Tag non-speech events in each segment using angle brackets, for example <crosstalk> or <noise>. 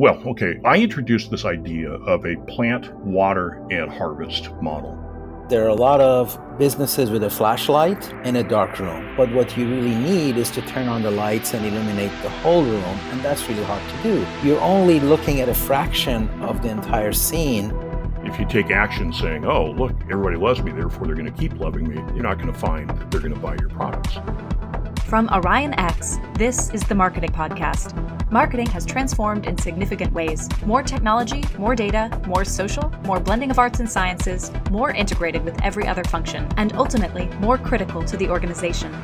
Well, okay, I introduced this idea of a plant, water, and harvest model. There are a lot of businesses with a flashlight in a dark room, but what you really need is to turn on the lights and illuminate the whole room, and that's really hard to do. You're only looking at a fraction of the entire scene. If you take action saying, oh, look, everybody loves me, therefore they're going to keep loving me, you're not going to find that they're going to buy your products. From OrionX, this is the Marketing Podcast. Marketing has transformed in significant ways. More technology, more data, more social, more blending of arts and sciences, more integrated with every other function, and ultimately more critical to the organization.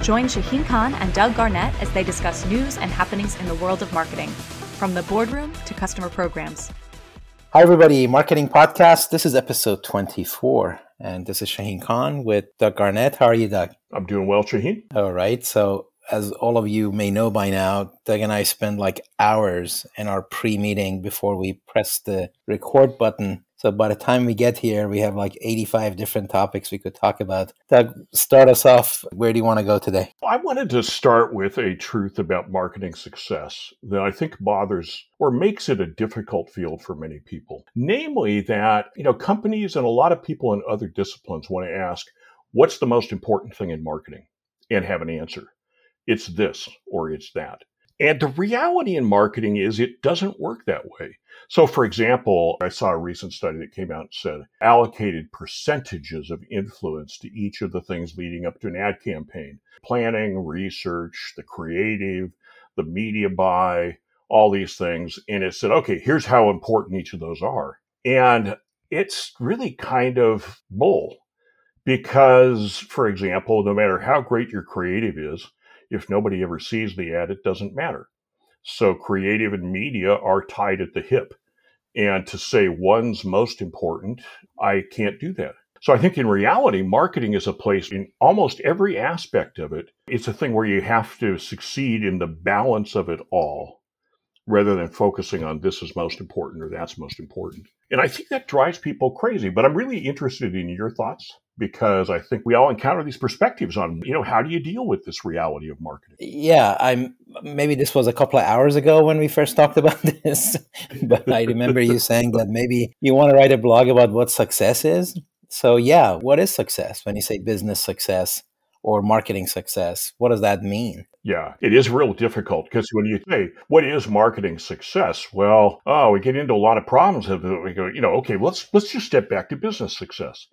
Join Shahin Khan and Doug Garnett as they discuss news and happenings in the world of marketing, from the boardroom to customer programs. Hi, everybody. Marketing Podcast. This is episode 24. And this is Shahin Khan with Doug Garnett. How are you, Doug? I'm doing well, Shahin. All right. So, as all of you may know by now, Doug and I spend like hours in our pre meeting before we press the record button so by the time we get here, we have like 85 different topics we could talk about. Doug, start us off. Where do you want to go today? I wanted to start with a truth about marketing success that I think bothers or makes it a difficult field for many people. Namely, that, you know, companies and a lot of people in other disciplines want to ask, what's the most important thing in marketing? And have an answer. It's this or it's that. And the reality in marketing is it doesn't work that way. So, for example, I saw a recent study that came out and said allocated percentages of influence to each of the things leading up to an ad campaign planning, research, the creative, the media buy, all these things. And it said, okay, here's how important each of those are. And it's really kind of bull because, for example, no matter how great your creative is, if nobody ever sees the ad, it doesn't matter. So creative and media are tied at the hip. And to say one's most important, I can't do that. So I think in reality, marketing is a place in almost every aspect of it. It's a thing where you have to succeed in the balance of it all rather than focusing on this is most important or that's most important. And I think that drives people crazy. But I'm really interested in your thoughts because I think we all encounter these perspectives on, you know, how do you deal with this reality of marketing? Yeah, I'm maybe this was a couple of hours ago when we first talked about <laughs> this, but I remember you saying that maybe you want to write a blog about what success is. So, yeah, what is success when you say business success or marketing success? What does that mean? Yeah, it is real difficult because when you say, what is marketing success? Well, oh, we get into a lot of problems. We go, you know, okay, let's let's just step back to business success.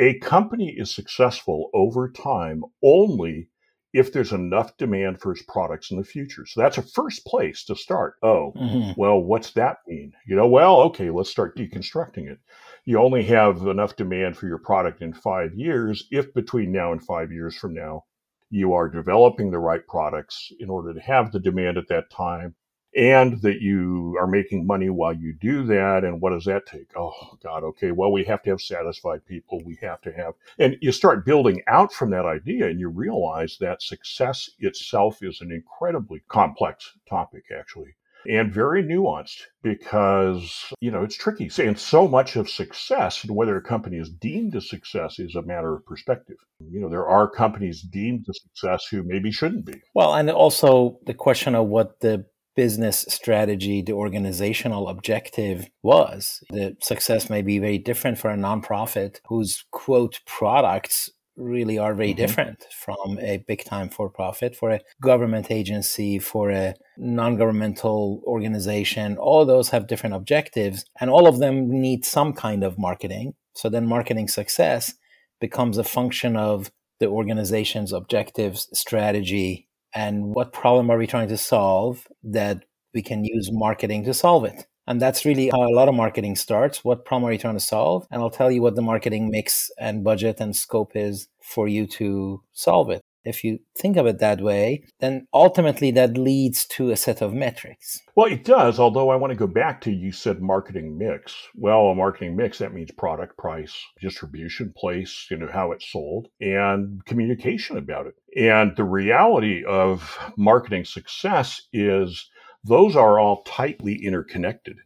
A company is successful over time only if there's enough demand for its products in the future. So that's a first place to start. Oh, mm-hmm. well, what's that mean? You know, well, okay, let's start deconstructing it. You only have enough demand for your product in five years if between now and five years from now, you are developing the right products in order to have the demand at that time and that you are making money while you do that. And what does that take? Oh, God, okay. Well, we have to have satisfied people. We have to have, and you start building out from that idea and you realize that success itself is an incredibly complex topic, actually. And very nuanced because, you know, it's tricky. And so much of success and whether a company is deemed a success is a matter of perspective. You know, there are companies deemed a success who maybe shouldn't be. Well, and also the question of what the business strategy, the organizational objective was. The success may be very different for a nonprofit whose quote products really are very mm-hmm. different from a big time for profit, for a government agency, for a non governmental organization. All those have different objectives, and all of them need some kind of marketing. So then, marketing success becomes a function of the organization's objectives, strategy, and what problem are we trying to solve that we can use marketing to solve it. And that's really how a lot of marketing starts. What problem are you trying to solve? And I'll tell you what the marketing mix and budget and scope is for you to solve it. If you think of it that way, then ultimately that leads to a set of metrics. Well, it does, although I want to go back to you said marketing mix. Well, a marketing mix, that means product, price, distribution, place, you know, how it's sold, and communication about it. And the reality of marketing success is those are all tightly interconnected.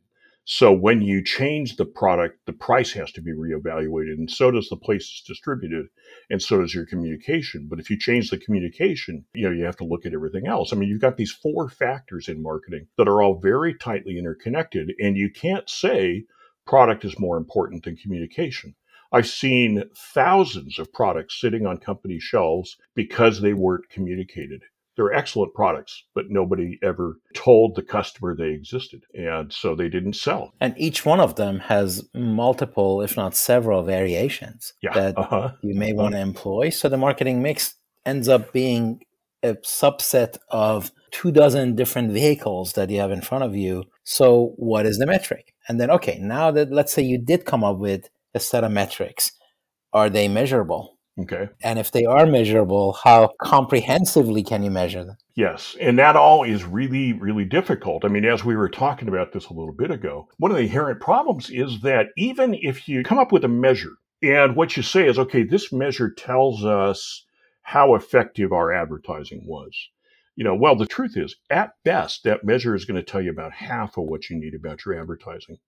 So when you change the product, the price has to be reevaluated, and so does the place it's distributed, and so does your communication. But if you change the communication, you know you have to look at everything else. I mean, you've got these four factors in marketing that are all very tightly interconnected, and you can't say product is more important than communication. I've seen thousands of products sitting on company shelves because they weren't communicated. They're excellent products, but nobody ever told the customer they existed. And so they didn't sell. And each one of them has multiple, if not several, variations yeah. that uh-huh. you may uh-huh. want to employ. So the marketing mix ends up being a subset of two dozen different vehicles that you have in front of you. So what is the metric? And then, okay, now that let's say you did come up with a set of metrics, are they measurable? Okay. And if they are measurable, how comprehensively can you measure them? Yes. And that all is really, really difficult. I mean, as we were talking about this a little bit ago, one of the inherent problems is that even if you come up with a measure and what you say is, okay, this measure tells us how effective our advertising was. You know, well, the truth is, at best, that measure is going to tell you about half of what you need about your advertising.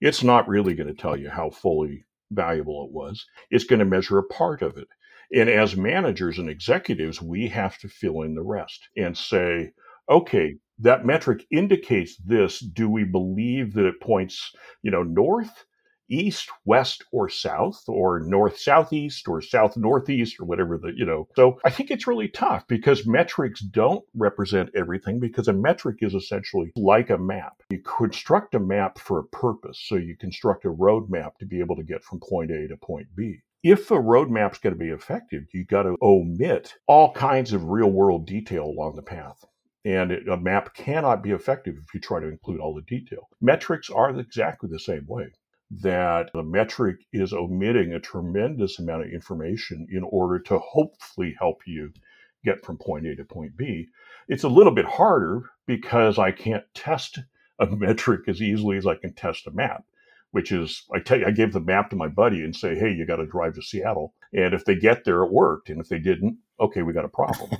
It's not really going to tell you how fully valuable it was. It's going to measure a part of it. And as managers and executives, we have to fill in the rest and say, okay, that metric indicates this. Do we believe that it points, you know, north, east, west, or south, or north, southeast, or south, northeast, or whatever the, you know. So I think it's really tough because metrics don't represent everything because a metric is essentially like a map. You construct a map for a purpose. So you construct a roadmap to be able to get from point A to point B if a roadmap's going to be effective, you got to omit all kinds of real world detail along the path. And it, a map cannot be effective if you try to include all the detail. Metrics are exactly the same way that the metric is omitting a tremendous amount of information in order to hopefully help you get from point A to point B. It's a little bit harder because I can't test a <laughs> metric as easily as I can test a map which is I tell you, I gave the map to my buddy and say, hey, you got to drive to Seattle. And if they get there, it worked. And if they didn't, okay, we got a problem.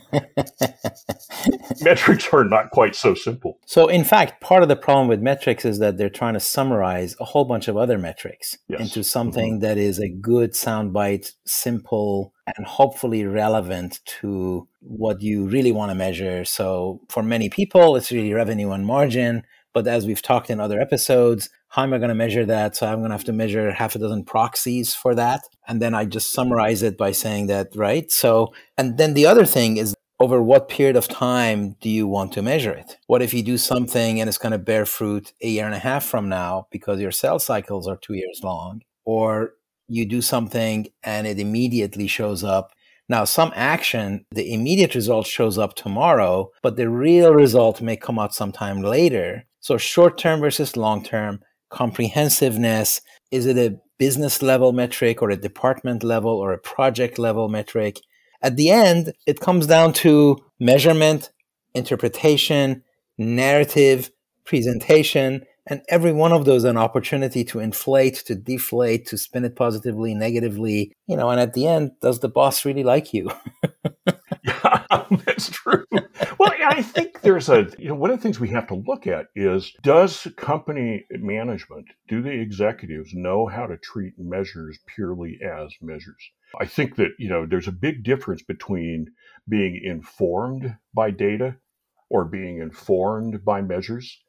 metrics are not quite so simple. So, in fact, part of the problem with metrics is that they're trying to summarize a whole bunch of other metrics yes. into something mm-hmm. that is a good soundbite, simple, and hopefully relevant to what you really want to measure. So, for many people, it's really revenue and margin. But as we've talked in other episodes, how am I going to measure that? So I'm going to have to measure half a dozen proxies for that. And then I just summarize it by saying that, right? So, and then the other thing is over what period of time do you want to measure it? What if you do something and it's going to bear fruit a year and a half from now because your sales cycles are two years long? Or you do something and it immediately shows up now, some action, the immediate result shows up tomorrow, but the real result may come out sometime later. So, short term versus long term, comprehensiveness is it a business level metric or a department level or a project level metric? At the end, it comes down to measurement, interpretation, narrative, presentation, and every one of those an opportunity to inflate, to deflate, to spin it positively, negatively. You know, and at the end, does the boss really like you? <laughs> yeah, <laughs> um, that's true. Well, I think there's a, you know, one of the things we have to look at is does company management, do the executives know how to treat measures purely as measures? I think that, you know, there's a big difference between being informed by data or being informed by measures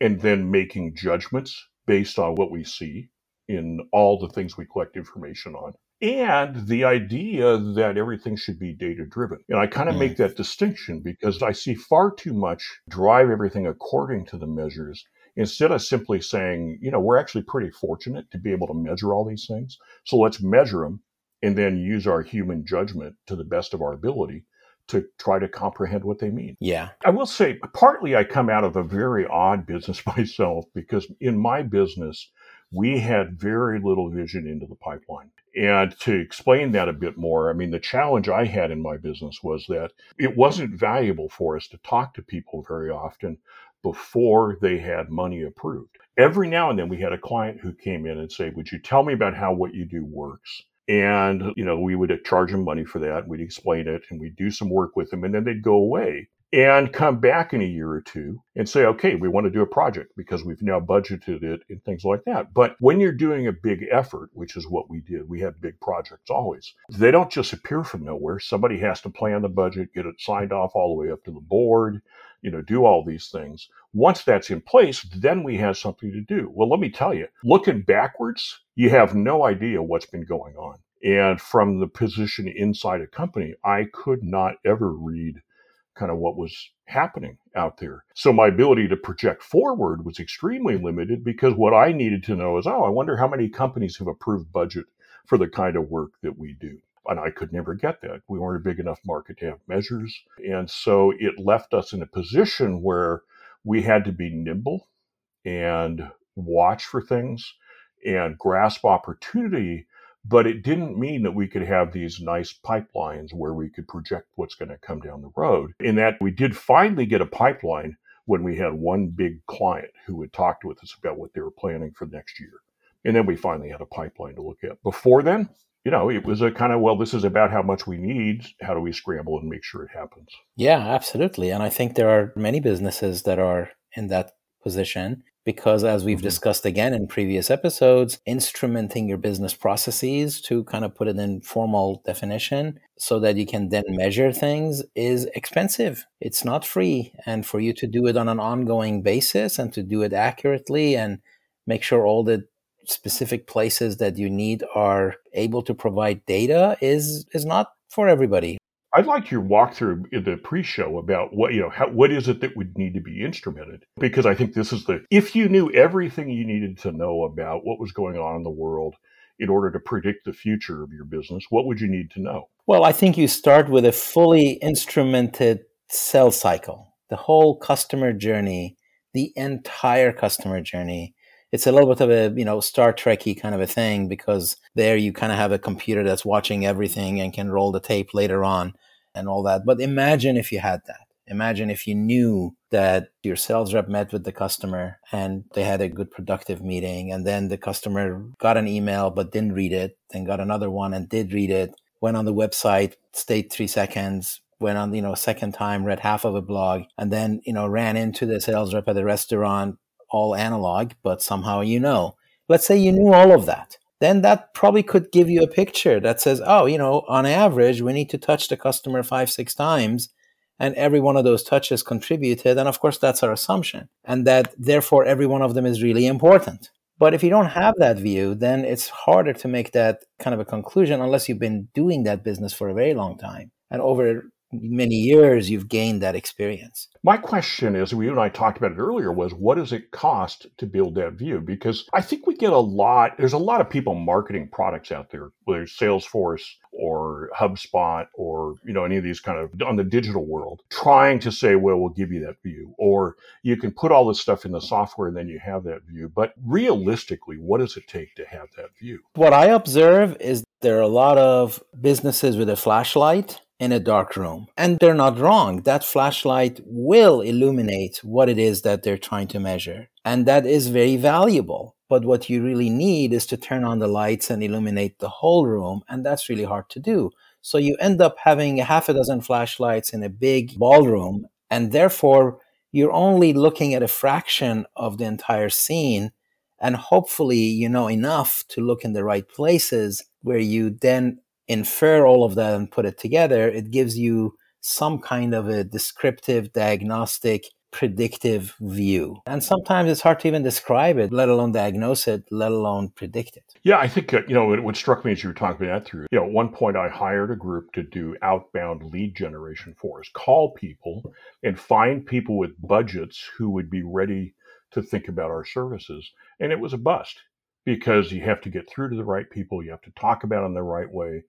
and then making judgments based on what we see in all the things we collect information on. And the idea that everything should be data driven. And I kind of mm. make that distinction because I see far too much drive everything according to the measures instead of simply saying, you know, we're actually pretty fortunate to be able to measure all these things. So let's measure them and then use our human judgment to the best of our ability to try to comprehend what they mean. Yeah. I will say, partly I come out of a very odd business <laughs> myself because in my business, we had very little vision into the pipeline. And to explain that a bit more, I mean, the challenge I had in my business was that it wasn't valuable for us to talk to people very often before they had money approved. Every now and then we had a client who came in and say, Would you tell me about how what you do works? And, you know, we would charge them money for that. We'd explain it and we'd do some work with them and then they'd go away. And come back in a year or two and say, okay, we want to do a project because we've now budgeted it and things like that. But when you're doing a big effort, which is what we did, we have big projects always, they don't just appear from nowhere. Somebody has to plan the budget, get it signed off all the way up to the board, you know, do all these things. Once that's in place, then we have something to do. Well, let me tell you, looking backwards, you have no idea what's been going on. And from the position inside a company, I could not ever read kind of what was happening out there. So my ability to project forward was extremely limited because what I needed to know is, oh, I wonder how many companies have approved budget for the kind of work that we do. And I could never get that. We weren't a big enough market to have measures. And so it left us in a position where we had to be nimble and watch for things and grasp opportunity but it didn't mean that we could have these nice pipelines where we could project what's going to come down the road. In that we did finally get a pipeline when we had one big client who would talk with us about what they were planning for next year. And then we finally had a pipeline to look at. Before then, you know, it was a kind of, well, this is about how much we need. How do we scramble and make sure it happens? Yeah, absolutely. And I think there are many businesses that are in that position because as we've mm-hmm. discussed again in previous episodes instrumenting your business processes to kind of put it in formal definition so that you can then measure things is expensive. It's not free. And for you to do it on an ongoing basis and to do it accurately and make sure all the specific places that you need are able to provide data is is not for everybody I'd like your walkthrough in the pre-show about what you know how, what is it that would need to be instrumented? Because I think this is the if you knew everything you needed to know about what was going on in the world in order to predict the future of your business what would you need to know? Well I think you start with a fully instrumented sales cycle the whole customer journey the entire customer journey. It's a little bit of a you know Star Trekky kind of a thing because there you kind of have a computer that's watching everything and can roll the tape later on and all that. But imagine if you had that. Imagine if you knew that your sales rep met with the customer and they had a good productive meeting and then the customer got an email but didn't read it, then got another one and did read it, went on the website, stayed 3 seconds, went on, you know, second time, read half of a blog, and then, you know, ran into the sales rep at the restaurant, all analog, but somehow you know. Let's say you knew all of that. Then that probably could give you a picture that says, oh, you know, on average, we need to touch the customer five, six times. And every one of those touches contributed. And of course, that's our assumption. And that therefore, every one of them is really important. But if you don't have that view, then it's harder to make that kind of a conclusion unless you've been doing that business for a very long time. And over many years you've gained that experience. My question is, we and I talked about it earlier, was what does it cost to build that view? Because I think we get a lot, there's a lot of people marketing products out there, whether it's Salesforce or HubSpot or, you know, any of these kind of on the digital world, trying to say, well, we'll give you that view. Or you can put all this stuff in the software and then you have that view. But realistically, what does it take to have that view? What I observe is there are a lot of businesses with a flashlight in a dark room. And they're not wrong. That flashlight will illuminate what it is that they're trying to measure. And that is very valuable. But what you really need is to turn on the lights and illuminate the whole room. And that's really hard to do. So you end up having a half a dozen flashlights in a big ballroom. And therefore, you're only looking at a fraction of the entire scene. And hopefully, you know enough to look in the right places where you then infer all of that and put it together, it gives you some kind of a descriptive, diagnostic, predictive view. And sometimes it's hard to even describe it, let alone diagnose it, let alone predict it. Yeah, I think, uh, you know, what struck me as you were talking about that through, you know, at one point I hired a group to do outbound lead generation for us, call people and find people with budgets who would be ready to think about our services. And it was a bust because you have to get through to the right people. You have to talk about them the right way.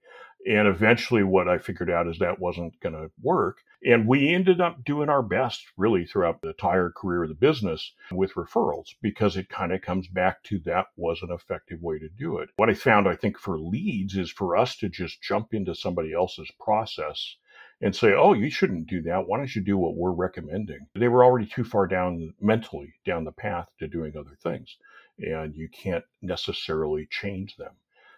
And eventually, what I figured out is that wasn't going to work. And we ended up doing our best really throughout the entire career of the business with referrals because it kind of comes back to that was an effective way to do it. What I found, I think, for leads is for us to just jump into somebody else's process and say, oh, you shouldn't do that. Why don't you do what we're recommending? They were already too far down mentally down the path to doing other things and you can't necessarily change them.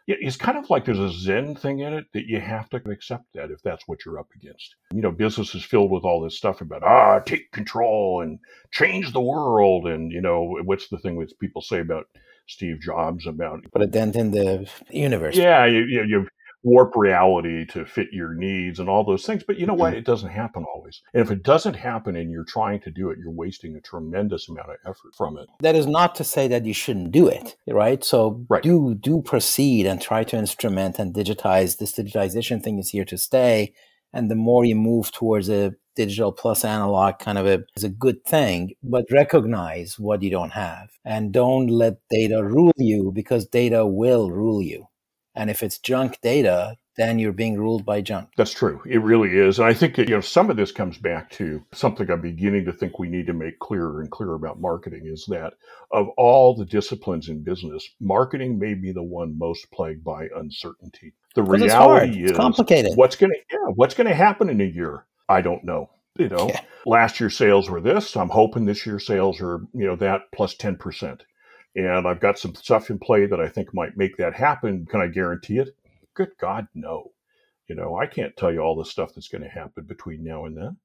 it's kind of like there's a Zen thing in it that you have to accept that if that's what you're up against. You know, business is filled with all this stuff about, ah, take control and change the world. And, you know, what's the thing that people say about Steve Jobs about put a dent in the universe. Yeah, you, you, you warp reality to fit your needs and all those things. But you know what? Mm-hmm. It doesn't happen always. And if it doesn't happen and you're trying to do it, you're wasting a tremendous amount of effort from it. That is not to say that you shouldn't do it, right? So right. do do proceed and try to instrument and digitize. This digitization thing is here to stay. And the more you move towards a digital plus analog kind of a is a good thing, but recognize what you don't have and don't let data rule you because data will rule you. And if it's junk data, then you're being ruled by junk. That's true. It really is. And I think you know some of this comes back to something I'm beginning to think we need to make clearer and clearer about marketing is that of all the disciplines in business, marketing may be the one most plagued by uncertainty. The reality is complicated. What's gonna yeah, what's gonna happen in a year? I don't know. You know, <laughs> yeah. last year's sales were this. I'm hoping this year's sales are, you know, that plus 10% and I've got some stuff in play that I think might make that happen. Can I guarantee it? Good God, no. You know, I can't tell you all the stuff that's going to happen between now and then.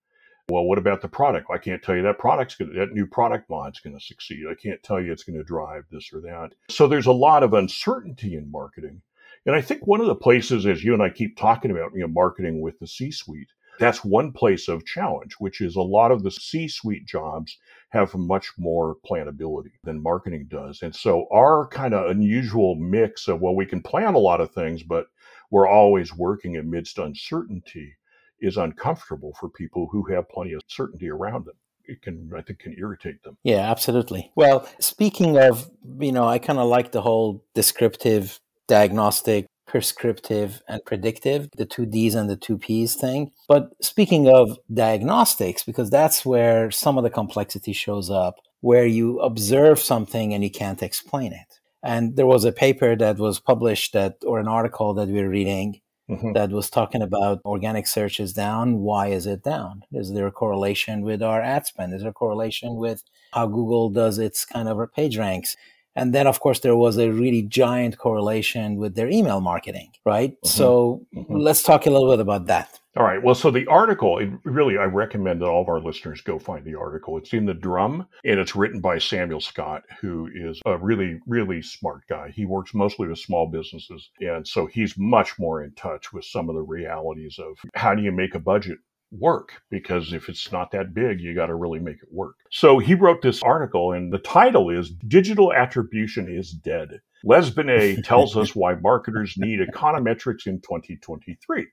Well, what about the product? I can't tell you that product's going that new product line's going to succeed. I can't tell you it's going to drive this or that. So there's a lot of uncertainty in marketing. And I think one of the places, as you and I keep talking about, you know, marketing with the C-suite, that's one place of challenge, which is a lot of the C suite jobs have much more planability than marketing does. And so our kind of unusual mix of, well, we can plan a lot of things, but we're always working amidst uncertainty is uncomfortable for people who have plenty of certainty around them it can I think can irritate them. Yeah, absolutely. Well, speaking of, you know, I kind of like the whole descriptive diagnostic prescriptive and predictive, the two D's and the two P's thing. But speaking of diagnostics, because that's where some of the complexity shows up, where you observe something and you can't explain it. And there was a paper that was published that, or an article that we are reading mm-hmm. that was talking about organic search is down. Why is it down? Is there a correlation with our ad spend? Is there a correlation with how Google does its kind of page ranks? And then, of course, there was a really giant correlation with their email marketing, right? Mm-hmm. So mm-hmm. let's talk a little bit about that. All right. Well, so the article, really, I recommend that all of our listeners go find the article. It's in the Drum and it's written by Samuel Scott, who is a really, really smart guy. He works mostly with small businesses. And so he's much more in touch with some of the realities of how do you make a budget work because if it's not that big, you got to really make it work. So he wrote this article, and the title is Digital Attribution is Dead. Les Binet <laughs> tells us why marketers need econometrics in 2023.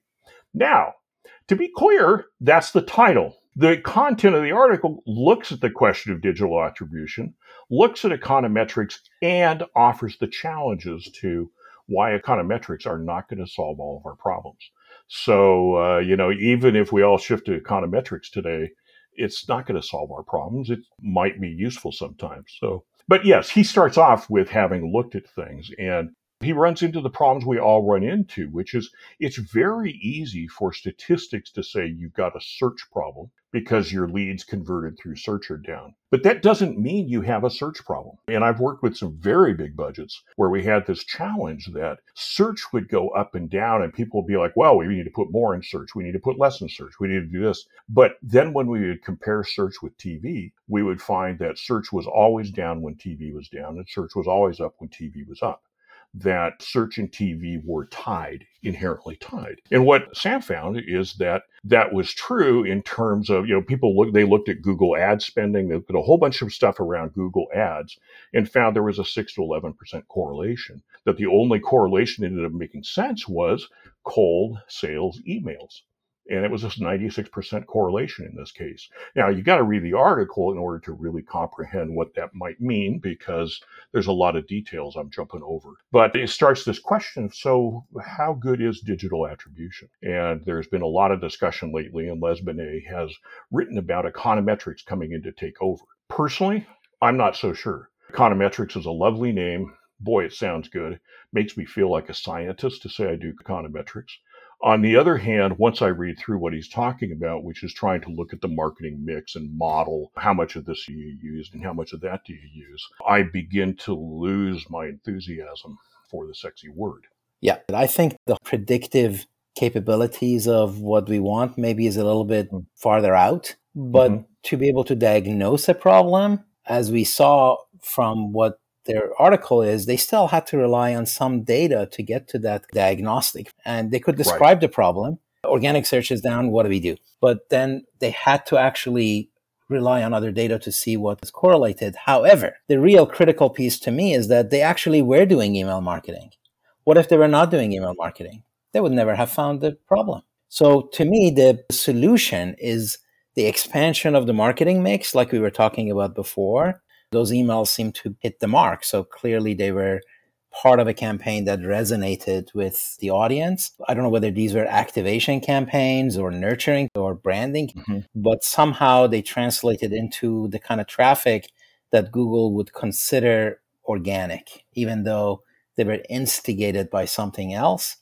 Now, to be clear, that's the title. The content of the article looks at the question of digital attribution, looks at econometrics, and offers the challenges to why econometrics are not going to solve all of our problems. So, uh, you know, even if we all shift to econometrics today, it's not going to solve our problems. It might be useful sometimes. So, but yes, he starts off with having looked at things and he runs into the problems we all run into, which is it's very easy for statistics to say you've got a search problem because your leads converted through search are down. But that doesn't mean you have a search problem. And I've worked with some very big budgets where we had this challenge that search would go up and down and people would be like, well, we need to put more in search. We need to put less in search. We need to do this. But then when we would compare search with TV, we would find that search was always down when TV was down and search was always up when TV was up that search and TV were tied, inherently tied. And what Sam found is that that was true in terms of, you know, people look, they looked at Google ad spending, they looked at a whole bunch of stuff around Google ads and found there was a six to 11% correlation. That the only correlation that ended up making sense was cold sales emails and it was a 96% correlation in this case. Now, you got to read the article in order to really comprehend what that might mean because there's a lot of details I'm jumping over. But it starts this question so, how good is digital attribution? And there's been a lot of discussion lately, and Les Binet has written about econometrics coming in to take over. Personally, I'm not so sure. Econometrics is a lovely name. Boy, it sounds good. Makes me feel like a scientist to say I do econometrics. On the other hand, once I read through what he's talking about, which is trying to look at the marketing mix and model how much of this you used and how much of that do you use, I begin to lose my enthusiasm for the sexy word. Yeah, I think the predictive capabilities of what we want maybe is a little bit mm. farther out, but mm-hmm. to be able to diagnose a problem, as we saw from what their article is, they still had to rely on some data to get to that diagnostic. And they could describe right. the problem. Organic search is down. What do we do? But then they had to actually rely on other data to see what is correlated. However, the real critical piece to me is that they actually were doing email marketing. What if they were not doing email marketing? They would never have found the problem. So to me, the solution is the expansion of the marketing mix, like we were talking about before. Those emails seem to hit the mark. So clearly they were part of a campaign that resonated with the audience. I don't know whether these were activation campaigns or nurturing or branding, mm-hmm. but somehow they translated into the kind of traffic that Google would consider organic, even though they were instigated by something else.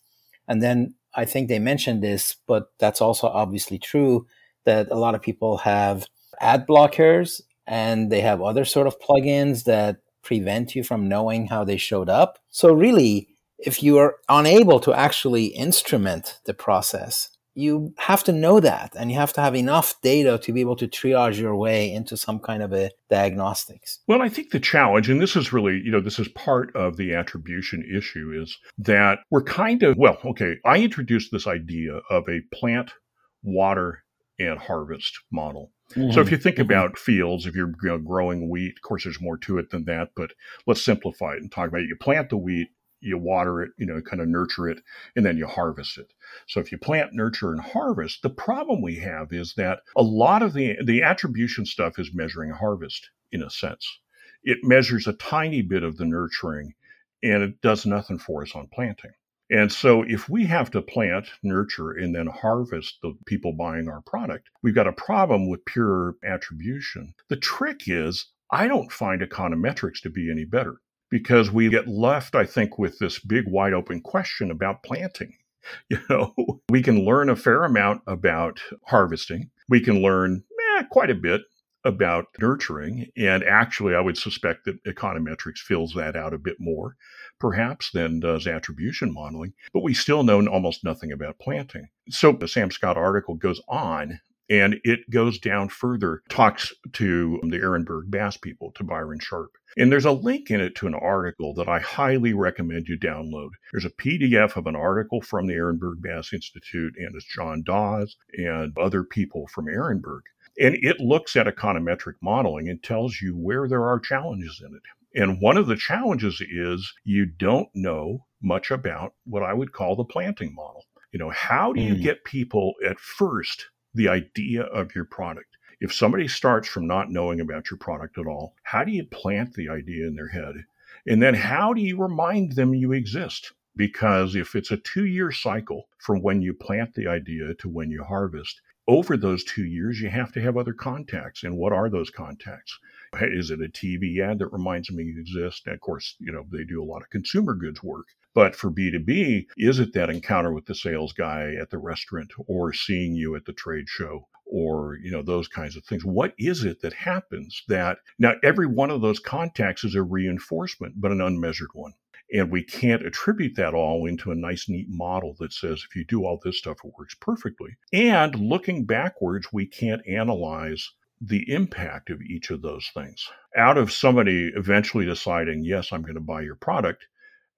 And then I think they mentioned this, but that's also obviously true that a lot of people have ad blockers and they have other sort of plugins that prevent you from knowing how they showed up. So, really, if you are unable to actually instrument the process, you have to know that and you have to have enough data to be able to triage your way into some kind of a diagnostics. Well, I think the challenge, and this is really, you know, this is part of the attribution issue, is that we're kind of, well, okay, I introduced this idea of a plant, water, and harvest model. Mm-hmm. So if you think mm-hmm. about fields, if you're you know, growing wheat, of course, there's more to it than that, but let's simplify it and talk about it. You plant the wheat, you water it, you know, kind of nurture it, and then you harvest it. So if you plant, nurture, and harvest, the problem we have is that a lot of the the attribution stuff is measuring harvest in a sense. It measures a tiny bit of the nurturing, and it does nothing for us on planting. And so, if we have to plant, nurture, and then harvest the people buying our product, we've got a problem with pure attribution. The trick is, I don't find econometrics to be any better because we get left, I think, with this big wide open question about planting. <laughs> You know, we can learn a fair amount about harvesting. We can learn eh, quite a bit about nurturing. And actually, I would suspect that econometrics fills that out a bit more perhaps, than does attribution modeling, but we still know almost nothing about planting. So the Sam Scott article goes on and it goes down further, talks to the Ehrenberg Bass people, to Byron Sharp. And there's a link in it to an article that I highly recommend you download. There's a PDF of an article from the Ehrenberg Bass Institute, and it's John Dawes and other people from Ehrenberg. And it looks at econometric modeling and tells you where there are challenges in it. And one of the challenges is you don't know much about what I would call the planting model. You know, how do you mm. get people at first the idea of your product? If somebody starts from not knowing about your product at all, how do you plant the idea in their head? And then how do you remind them you exist? Because if it's a two year cycle from when you plant the idea to when you harvest, over those two years, you have to have other contacts. And what are those contacts? Is it a TV ad that reminds me you exist? And of course, you know, they do a lot of consumer goods work. But for B2B, is it that encounter with the sales guy at the restaurant or seeing you at the trade show? or you know those kinds of things what is it that happens that now every one of those contacts is a reinforcement but an unmeasured one and we can't attribute that all into a nice, neat model that says if you do all this stuff, it works perfectly. And looking backwards, we can't analyze the impact of each of those things. Out of somebody eventually deciding, yes, I'm going to buy your product,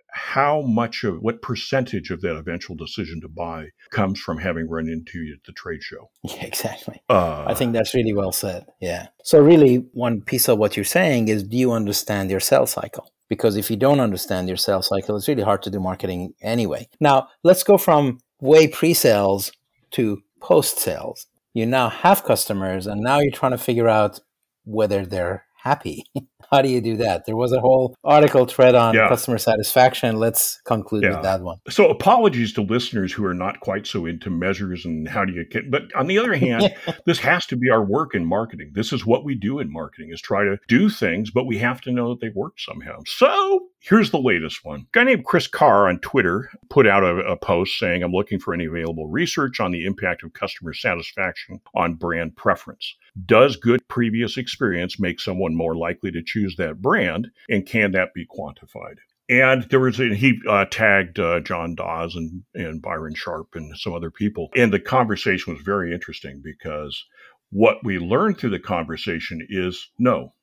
how much of what percentage of that eventual decision to buy comes from having run into you at the trade show? <laughs> Yeah, exactly. Uh, I think that's really well said. Yeah. So, really, one piece of what you're saying is do you understand your sales cycle? Because if you don't understand your sales cycle, it's really hard to do marketing anyway. Now, let's go from way pre sales to post sales you now have customers and now you're trying to figure out whether they're happy. <laughs> How do you do that? There was a whole article thread on yeah. customer satisfaction. Let's conclude yeah. with that one. So, apologies to listeners who are not quite so into measures and how do you get. But on the other hand, <laughs> this has to be our work in marketing. This is what we do in marketing: is try to do things, but we have to know that they work somehow. So, Here's the latest one. A guy named Chris Carr on Twitter put out a, a, post saying, I'm looking for any available research on the impact of customer satisfaction on brand preference. Does good previous experience make someone more likely to choose that brand? And can that be quantified? And there was, a, he uh, tagged uh, John Dawes and, and Byron Sharp and some other people. And the conversation was very interesting because what we learned through the conversation is no,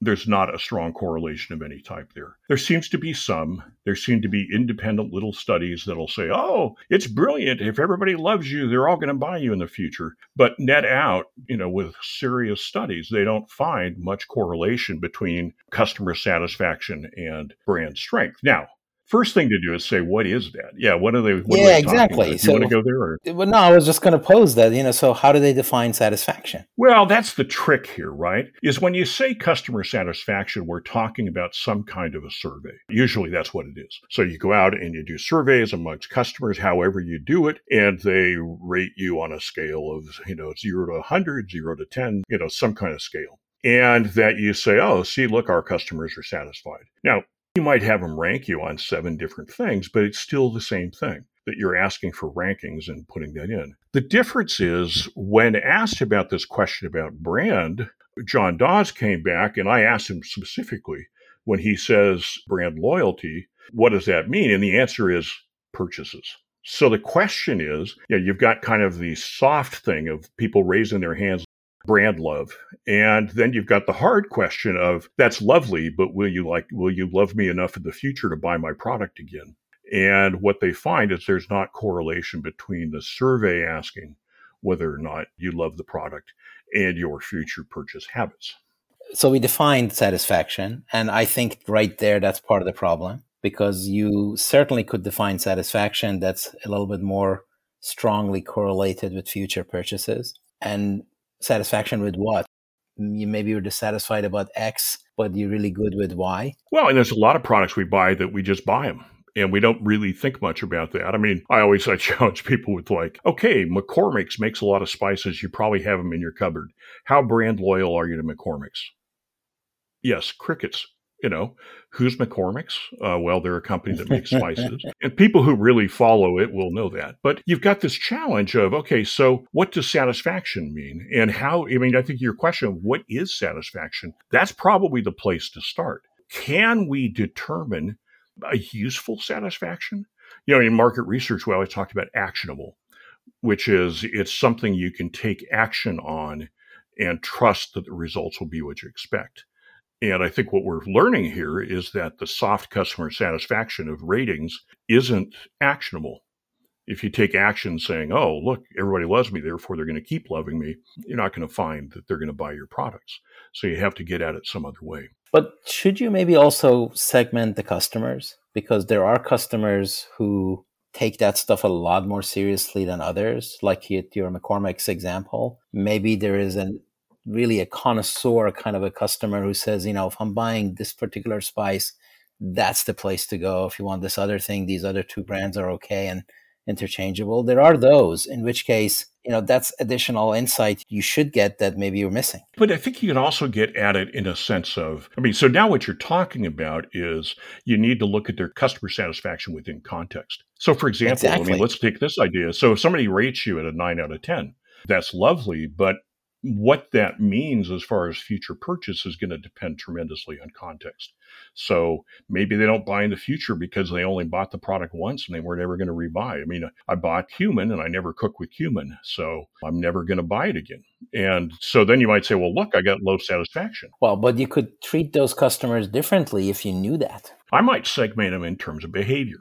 there's not a strong correlation of any type there. There seems to be some. There seem to be independent little studies that'll say, oh, it's brilliant. If everybody loves you, they're all going to buy you in the future. But net out, you know, with serious studies, they don't find much correlation between customer satisfaction and brand strength. Now, first thing to do is say, what is that? Yeah, what are they? What yeah, are they exactly. So, you want to go there? Or? Well, no, I was just going to pose that. You know, so how do they define satisfaction? Well, that's the trick here, right? Is when you say customer satisfaction, we're talking about some kind of a survey. Usually, that's what it is. So you go out and you do surveys amongst customers, however you do it, and they rate you on a scale of you know zero to 100, zero to 10, you know, some kind of scale and that you say, oh, see, look, our customers are satisfied. Now, you might have them rank you on seven different things, but it's still the same thing that you're asking for rankings and putting that in. The difference is when asked about this question about brand, John Dawes came back and I asked him specifically when he says brand loyalty, what does that mean? And the answer is purchases. So the question is, you know, you've got kind of the soft thing of people raising their hands brand love. And then you've got the hard question of that's lovely, but will you like will you love me enough in the future to buy my product again? And what they find is there's not correlation between the survey asking whether or not you love the product and your future purchase habits. So we defined satisfaction, and I think right there that's part of the problem because you certainly could define satisfaction that's a little bit more strongly correlated with future purchases. And satisfaction with what? You maybe you're dissatisfied about X, but you're really good with Y. Well, and there's a lot of products we buy that we just buy them and we don't really think much about that. I mean, I always <laughs> I challenge people with like, okay, McCormick's makes a lot of spices. You probably have them in your cupboard. How brand loyal are you to McCormick's? Yes, crickets you know, who's McCormick's? Uh, well, they're a company that makes spices. <laughs> and people who really follow it will know that. But you've got this challenge of, okay, so what does satisfaction mean? And how, I mean, I think your question, what is satisfaction? That's probably the place to start. Can we determine a useful satisfaction? You know, in market research, we always talked about actionable, which is it's something you can take action on and trust that the results will be what you expect. And I think what we're learning here is that the soft customer satisfaction of ratings isn't actionable. If you take action saying, oh, look, everybody loves me, therefore they're going to keep loving me, you're not going to find that they're going to buy your products. So you have to get at it some other way. But should you maybe also segment the customers? Because there are customers who take that stuff a lot more seriously than others. Like your McCormick's example, maybe there is an really a connoisseur kind of a customer who says, you know, if I'm buying this particular spice, that's the place to go. If you want this other thing, these other two brands are okay and interchangeable. There are those, in which case, you know, that's additional insight you should get that maybe you're missing. But I think you can also get at it in a sense of, I mean, so now what you're talking about is you need to look at their customer satisfaction within context. So, for example, exactly. I mean, let's take this idea. So, if somebody rates you at a nine out of 10, that's lovely, but what that means as far as future purchase is going to depend tremendously on context. So maybe they don't buy in the future because they only bought the product once and they weren't ever going to rebuy. I mean, I bought cumin and I never cook with cumin, so I'm never going to buy it again. And so then you might say, well, look, I got low satisfaction. Well, but you could treat those customers differently if you knew that. I might segment them in terms of behavior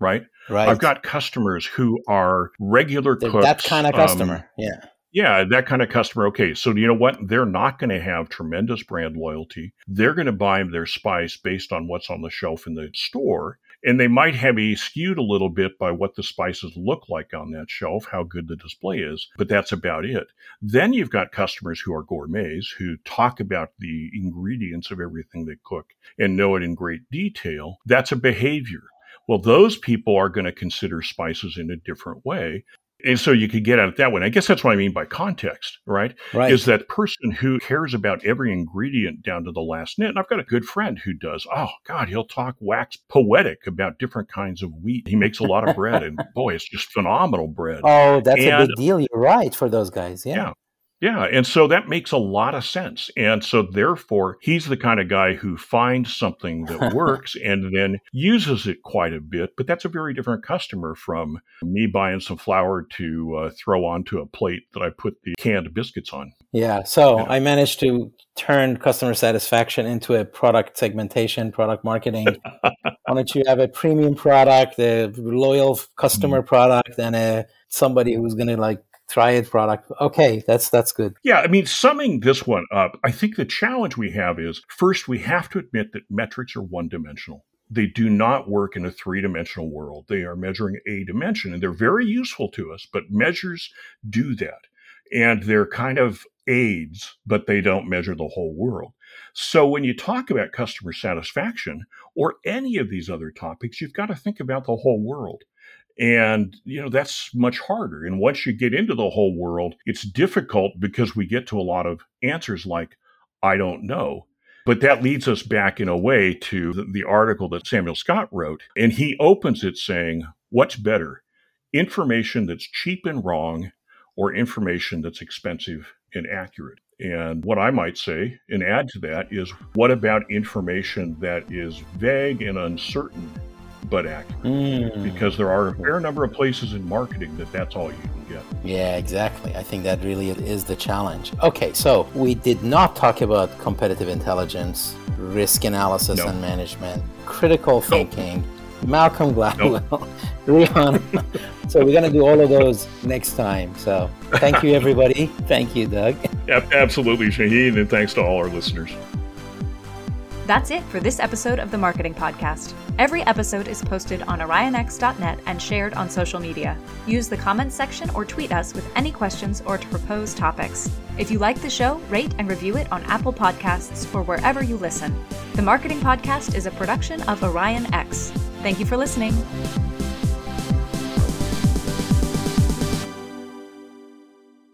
right? Right. I've got customers who are regular They're cooks. That kind of customer. Um, yeah. Yeah, that kind of customer. Okay, so you know what? They're not going to have tremendous brand loyalty. They're going to buy their spice based on what's on the shelf in the store. And they might have be skewed a little bit by what the spices look like on that shelf, how good the display is, but that's about it. Then you've got customers who are gourmets who talk about the ingredients of everything they cook and know it in great detail. That's a behavior. Well, those people are going to consider spices in a different way and so you could get at it that way. I guess that's what I mean by context, right? Right. Is that person who cares about every ingredient down to the last nit. And I've got a good friend who does. Oh God, he'll talk wax poetic about different kinds of wheat. He makes a lot of bread, and <laughs> boy, it's just phenomenal bread. Oh, that's and, a big deal. You're right for those guys. Yeah. Yeah. Yeah. And so that makes a lot of sense. And so therefore, he's the kind of guy who finds something that <laughs> works and then uses it quite a bit. But that's a very different customer from me buying some flour to uh, throw onto a plate that I put the canned biscuits on. Yeah. So yeah. I managed to turn customer satisfaction into a product segmentation, product marketing. <laughs> Why don't you have a premium product, a loyal customer mm-hmm. product, and a somebody who's going to like it product. Okay, that's that's good. Yeah, I mean, summing this one up, I think the challenge we have is first we have to admit that metrics are one dimensional. They do not work in a three dimensional world. They are measuring a dimension and they're very useful to us, but measures do that. And they're kind of aids, but they don't measure the whole world. So when you talk about customer satisfaction or any of these other topics, you've got to think about the whole world. And, you know, that's much harder. And once you get into the whole world, it's difficult because we get to a lot of answers like, I don't know. But that leads us back in a way to the, article that Samuel Scott wrote. And he opens it saying, What's better, information that's cheap and wrong or information that's expensive and accurate? And what I might say and add to that is, what about information that is vague and uncertain but accurate mm. because there are a fair number of places in marketing that that's all you can get. Yeah, exactly. I think that really is the challenge. Okay, so we did not talk about competitive intelligence, risk analysis no. and management, critical thinking, Malcolm Gladwell, nope. <laughs> Rihan. so we're going to do all of those next time. So thank you, everybody. <laughs> thank you, Doug. Absolutely, Shahin, and thanks to all our listeners. That's it for this episode of the Marketing Podcast. Every episode is posted on orionx.net and shared on social media. Use the comments section or tweet us with any questions or to propose topics. If you like the show, rate and review it on Apple Podcasts or wherever you listen. The Marketing Podcast is a production of OrionX. Thank you for listening.